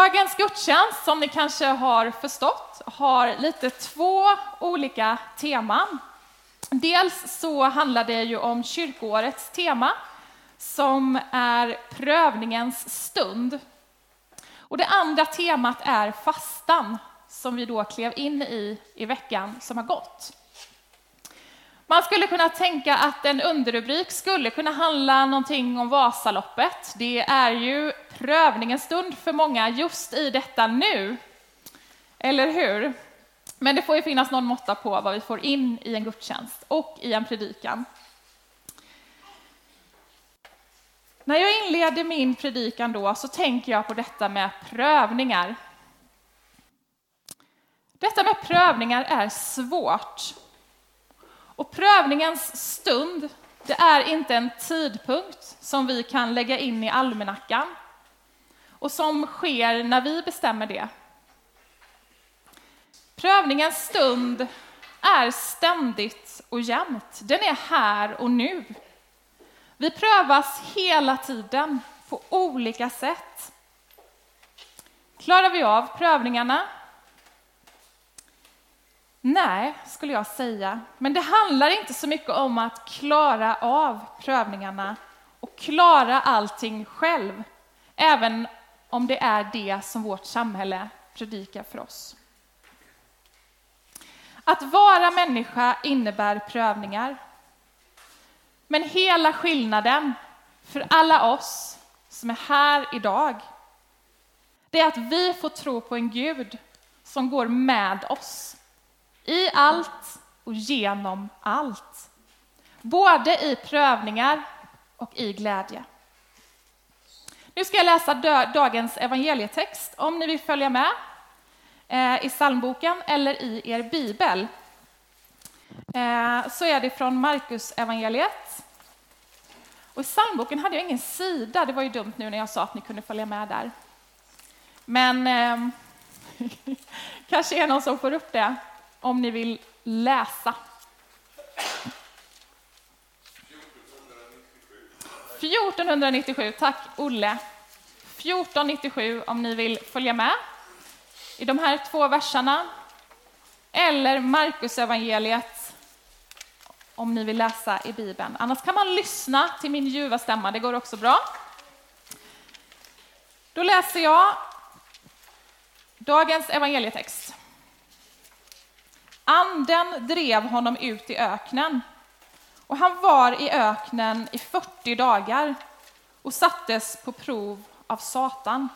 Dagens gudstjänst, som ni kanske har förstått, har lite två olika teman. Dels så handlar det ju om kyrkoårets tema, som är prövningens stund. Och det andra temat är fastan, som vi då klev in i i veckan som har gått. Man skulle kunna tänka att en underrubrik skulle kunna handla någonting om Vasaloppet. Det är ju prövningens stund för många just i detta nu. Eller hur? Men det får ju finnas någon måtta på vad vi får in i en gudstjänst och i en predikan. När jag inleder min predikan då så tänker jag på detta med prövningar. Detta med prövningar är svårt. Och prövningens stund, det är inte en tidpunkt som vi kan lägga in i almanackan och som sker när vi bestämmer det. Prövningens stund är ständigt och jämt. Den är här och nu. Vi prövas hela tiden på olika sätt. Klarar vi av prövningarna? Nej, skulle jag säga. Men det handlar inte så mycket om att klara av prövningarna och klara allting själv, även om det är det som vårt samhälle predikar för oss. Att vara människa innebär prövningar. Men hela skillnaden för alla oss som är här idag, det är att vi får tro på en Gud som går med oss i allt och genom allt. Både i prövningar och i glädje. Nu ska jag läsa dagens evangelietext om ni vill följa med eh, i psalmboken eller i er bibel. Eh, så är det från Markus evangeliet. Och I psalmboken hade jag ingen sida, det var ju dumt nu när jag sa att ni kunde följa med där. Men eh, kanske är någon som får upp det om ni vill läsa. 1497, tack Olle. 1497 om ni vill följa med i de här två verserna. Eller Markus evangeliet om ni vill läsa i Bibeln. Annars kan man lyssna till min ljuva stämma, det går också bra. Då läser jag dagens evangelietext. Anden drev honom ut i öknen och han var i öknen i 40 dagar och sattes på prov av Satan.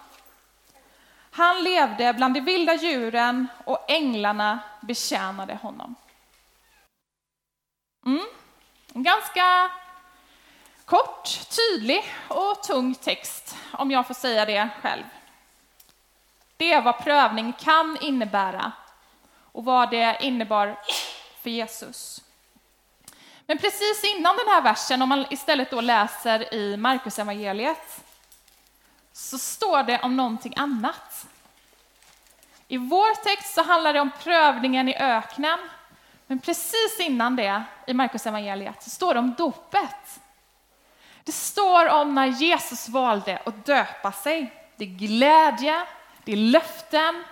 Han levde bland de vilda djuren och änglarna betjänade honom. Mm. En ganska kort, tydlig och tung text, om jag får säga det själv. Det är vad prövning kan innebära och vad det innebar för Jesus. Men precis innan den här versen, om man istället då läser i Markus evangeliet, så står det om någonting annat. I vår text så handlar det om prövningen i öknen, men precis innan det, i Markus evangeliet, så står det om dopet. Det står om när Jesus valde att döpa sig. Det är glädje, det är löften,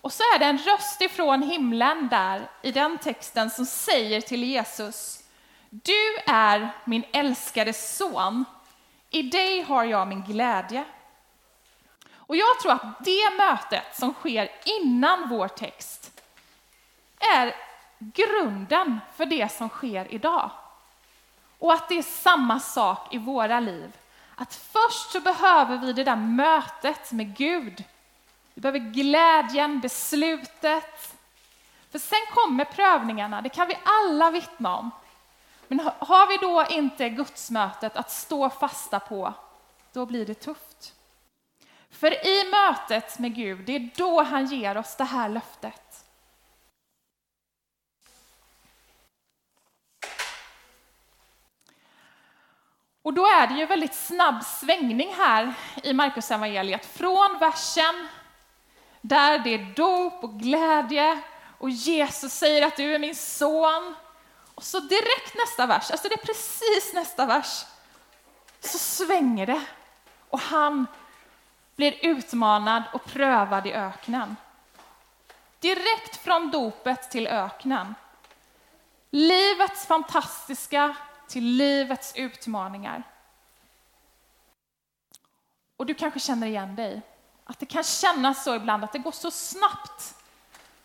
och så är det en röst ifrån himlen där i den texten som säger till Jesus, du är min älskade son, i dig har jag min glädje. Och jag tror att det mötet som sker innan vår text är grunden för det som sker idag. Och att det är samma sak i våra liv. Att först så behöver vi det där mötet med Gud vi behöver glädjen, beslutet. För sen kommer prövningarna, det kan vi alla vittna om. Men har vi då inte gudsmötet att stå fasta på, då blir det tufft. För i mötet med Gud, det är då han ger oss det här löftet. Och då är det ju väldigt snabb svängning här i Markus evangeliet från versen där det är dop och glädje och Jesus säger att du är min son. Och så direkt nästa vers, alltså det är precis nästa vers, så svänger det och han blir utmanad och prövad i öknen. Direkt från dopet till öknen. Livets fantastiska till livets utmaningar. Och du kanske känner igen dig. Att det kan kännas så ibland, att det går så snabbt.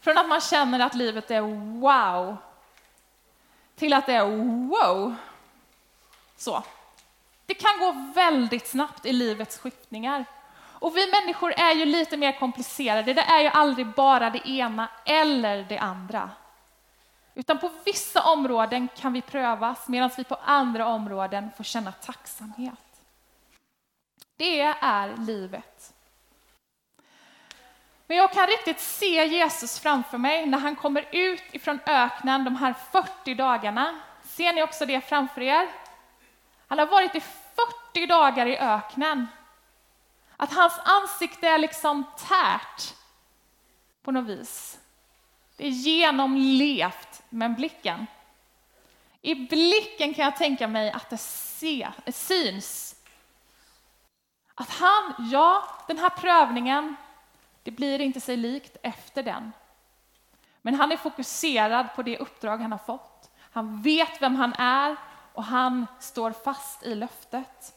Från att man känner att livet är wow, till att det är wow. Så. Det kan gå väldigt snabbt i livets skiftningar. Och vi människor är ju lite mer komplicerade. Det är ju aldrig bara det ena eller det andra. Utan på vissa områden kan vi prövas medan vi på andra områden får känna tacksamhet. Det är livet. Men jag kan riktigt se Jesus framför mig när han kommer ut ifrån öknen de här 40 dagarna. Ser ni också det framför er? Han har varit i 40 dagar i öknen. Att hans ansikte är liksom tärt på något vis. Det är genomlevt med blicken. I blicken kan jag tänka mig att det se, syns. Att han, ja, den här prövningen, det blir inte sig likt efter den. Men han är fokuserad på det uppdrag han har fått. Han vet vem han är och han står fast i löftet.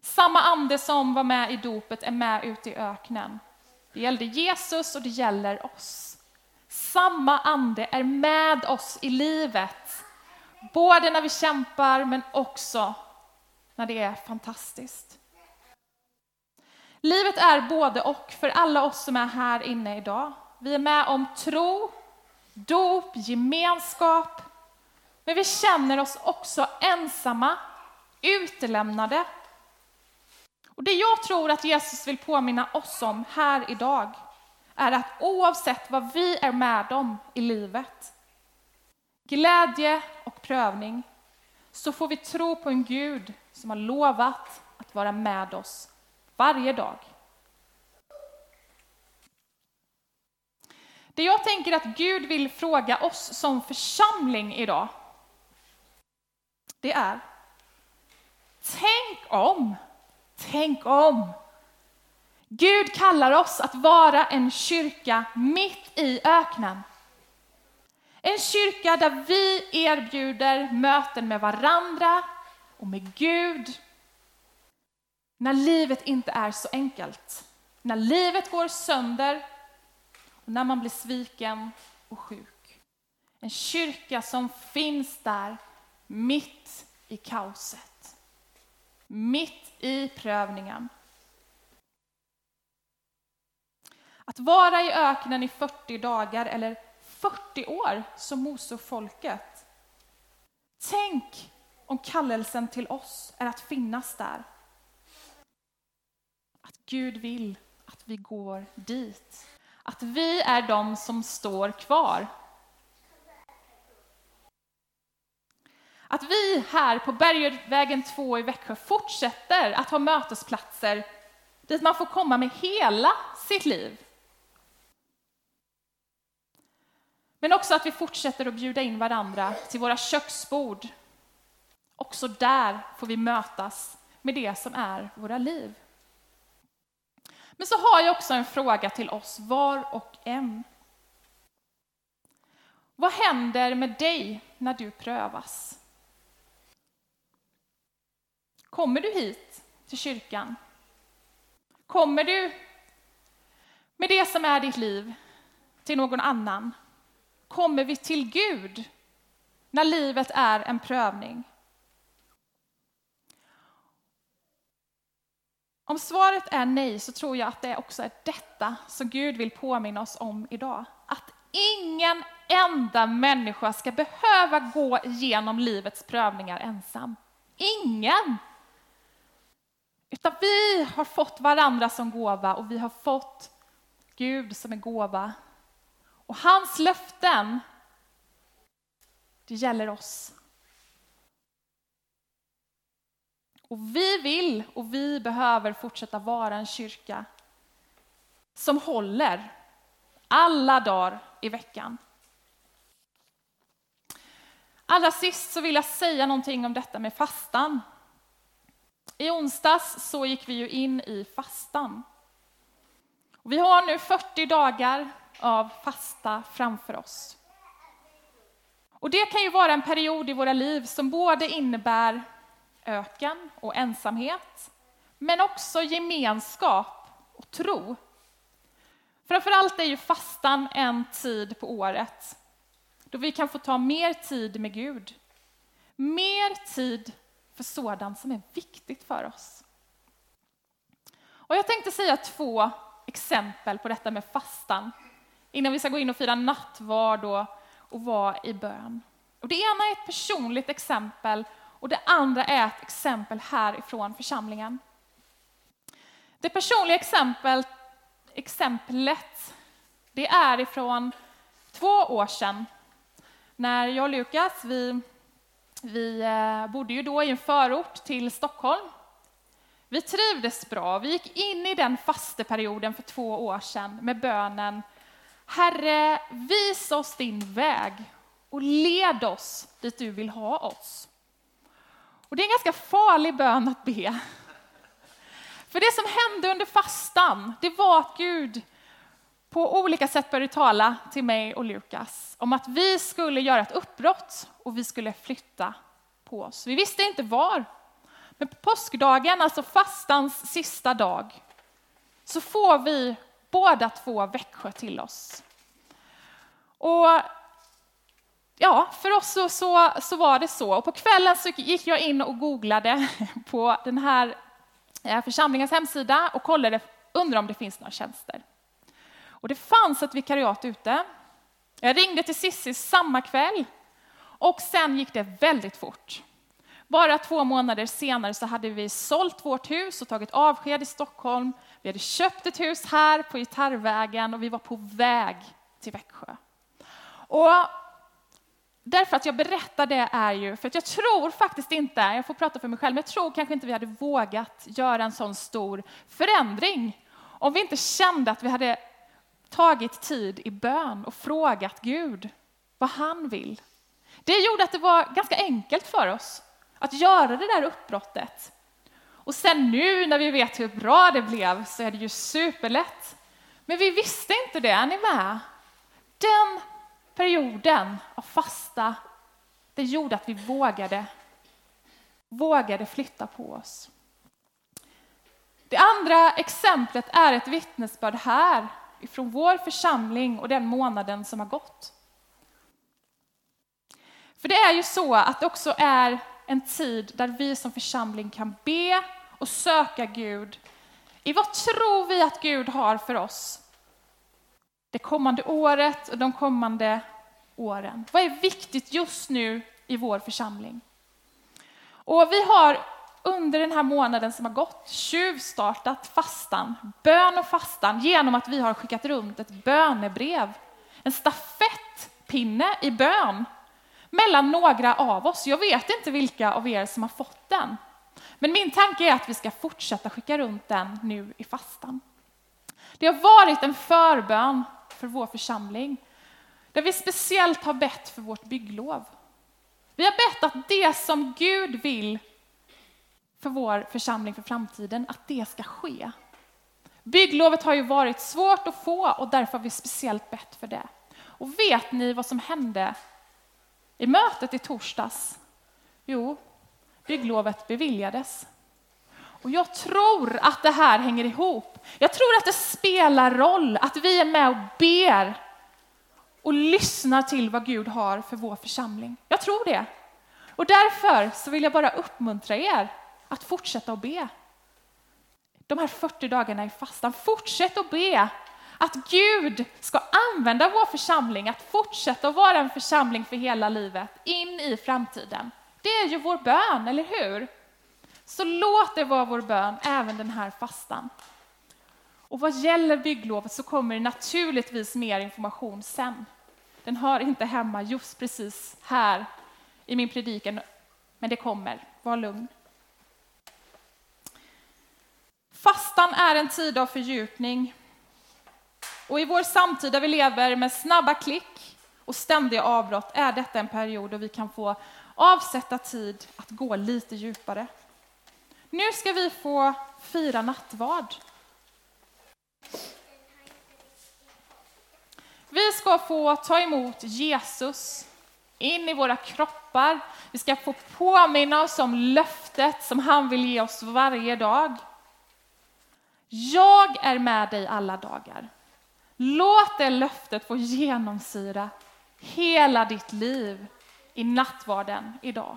Samma ande som var med i dopet är med ute i öknen. Det gällde Jesus och det gäller oss. Samma ande är med oss i livet. Både när vi kämpar men också när det är fantastiskt. Livet är både och för alla oss som är här inne idag. Vi är med om tro, dop, gemenskap. Men vi känner oss också ensamma, utelämnade och det jag tror att Jesus vill påminna oss om här idag är att oavsett vad vi är med om i livet, glädje och prövning, så får vi tro på en Gud som har lovat att vara med oss varje dag. Det jag tänker att Gud vill fråga oss som församling idag, det är Tänk om Tänk om! Gud kallar oss att vara en kyrka mitt i öknen. En kyrka där vi erbjuder möten med varandra och med Gud. När livet inte är så enkelt. När livet går sönder och när man blir sviken och sjuk. En kyrka som finns där mitt i kaoset mitt i prövningen. Att vara i öknen i 40 dagar eller 40 år som Mosofolket. Tänk om kallelsen till oss är att finnas där. Att Gud vill att vi går dit. Att vi är de som står kvar Att vi här på Bergvägen 2 i Växjö fortsätter att ha mötesplatser dit man får komma med hela sitt liv. Men också att vi fortsätter att bjuda in varandra till våra köksbord. Också där får vi mötas med det som är våra liv. Men så har jag också en fråga till oss var och en. Vad händer med dig när du prövas? Kommer du hit till kyrkan? Kommer du med det som är ditt liv till någon annan? Kommer vi till Gud när livet är en prövning? Om svaret är nej så tror jag att det också är detta som Gud vill påminna oss om idag. Att ingen enda människa ska behöva gå igenom livets prövningar ensam. Ingen! Utan vi har fått varandra som gåva och vi har fått Gud som en gåva. Och hans löften, det gäller oss. Och vi vill och vi behöver fortsätta vara en kyrka som håller alla dagar i veckan. Allra sist så vill jag säga någonting om detta med fastan. I onsdags så gick vi ju in i fastan. Vi har nu 40 dagar av fasta framför oss. Och det kan ju vara en period i våra liv som både innebär öken och ensamhet, men också gemenskap och tro. Framförallt är ju fastan en tid på året då vi kan få ta mer tid med Gud. Mer tid för sådant som är viktigt för oss. Och jag tänkte säga två exempel på detta med fastan innan vi ska gå in och fira nattvard och, och vara i bön. Och det ena är ett personligt exempel och det andra är ett exempel härifrån församlingen. Det personliga exempel, exemplet det är ifrån två år sedan när jag och Lukas, vi, vi eh, bodde ju då i en förort till Stockholm. Vi trivdes bra. Vi gick in i den fasteperioden för två år sedan med bönen Herre, visa oss din väg och led oss dit du vill ha oss. Och det är en ganska farlig bön att be. För det som hände under fastan, det var att Gud på olika sätt började tala till mig och Lukas om att vi skulle göra ett uppbrott och vi skulle flytta på oss. Vi visste inte var. Men på påskdagen, alltså fastans sista dag, så får vi båda två Växjö till oss. Och ja, för oss så, så, så, var det så. Och på kvällen så gick jag in och googlade på den här eh, församlingens hemsida och kollade, undrade om det finns några tjänster. Och det fanns ett vikariat ute. Jag ringde till Sissi samma kväll och sen gick det väldigt fort. Bara två månader senare så hade vi sålt vårt hus och tagit avsked i Stockholm. Vi hade köpt ett hus här på Gitarrvägen och vi var på väg till Växjö. Och därför att jag berättar det är ju för att jag tror faktiskt inte, jag får prata för mig själv, men jag tror kanske inte vi hade vågat göra en sån stor förändring om vi inte kände att vi hade tagit tid i bön och frågat Gud vad han vill. Det gjorde att det var ganska enkelt för oss att göra det där uppbrottet. Och sen nu när vi vet hur bra det blev så är det ju superlätt. Men vi visste inte det, är ni med? Den perioden av fasta, det gjorde att vi vågade, vågade flytta på oss. Det andra exemplet är ett vittnesbörd här ifrån vår församling och den månaden som har gått. För det är ju så att det också är en tid där vi som församling kan be och söka Gud i vad tror vi att Gud har för oss det kommande året och de kommande åren. Vad är viktigt just nu i vår församling? Och vi har under den här månaden som har gått tjuvstartat fastan, bön och fastan, genom att vi har skickat runt ett bönebrev, en stafettpinne i bön mellan några av oss. Jag vet inte vilka av er som har fått den. Men min tanke är att vi ska fortsätta skicka runt den nu i fastan. Det har varit en förbön för vår församling, där vi speciellt har bett för vårt bygglov. Vi har bett att det som Gud vill för vår församling för framtiden, att det ska ske. Bygglovet har ju varit svårt att få och därför har vi speciellt bett för det. Och vet ni vad som hände i mötet i torsdags? Jo, bygglovet beviljades. Och jag tror att det här hänger ihop. Jag tror att det spelar roll att vi är med och ber och lyssnar till vad Gud har för vår församling. Jag tror det. Och därför så vill jag bara uppmuntra er att fortsätta att be. De här 40 dagarna i fastan, fortsätt att be att Gud ska använda vår församling, att fortsätta att vara en församling för hela livet, in i framtiden. Det är ju vår bön, eller hur? Så låt det vara vår bön även den här fastan. Och vad gäller bygglovet så kommer det naturligtvis mer information sen. Den hör inte hemma just precis här i min predikan, men det kommer. Var lugn. Fastan är en tid av fördjupning. Och i vår samtid där vi lever med snabba klick och ständiga avbrott är detta en period då vi kan få avsätta tid att gå lite djupare. Nu ska vi få fira nattvard. Vi ska få ta emot Jesus in i våra kroppar. Vi ska få påminna oss om löftet som han vill ge oss varje dag. Jag är med dig alla dagar. Låt det löftet få genomsyra hela ditt liv i nattvarden idag.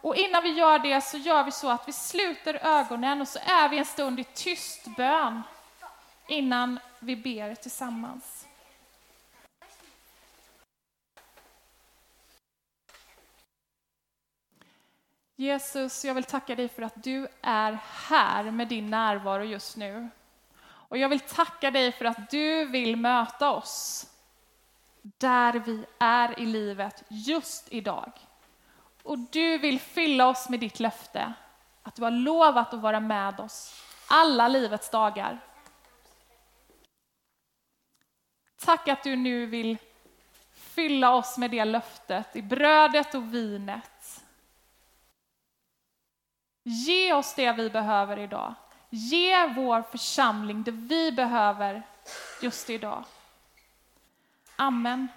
Och innan vi gör det så gör vi så att vi sluter ögonen och så är vi en stund i tyst bön innan vi ber tillsammans. Jesus, jag vill tacka dig för att du är här med din närvaro just nu. Och jag vill tacka dig för att du vill möta oss där vi är i livet just idag. Och du vill fylla oss med ditt löfte, att du har lovat att vara med oss alla livets dagar. Tack att du nu vill fylla oss med det löftet i brödet och vinet. Ge oss det vi behöver idag. Ge vår församling det vi behöver just idag. Amen.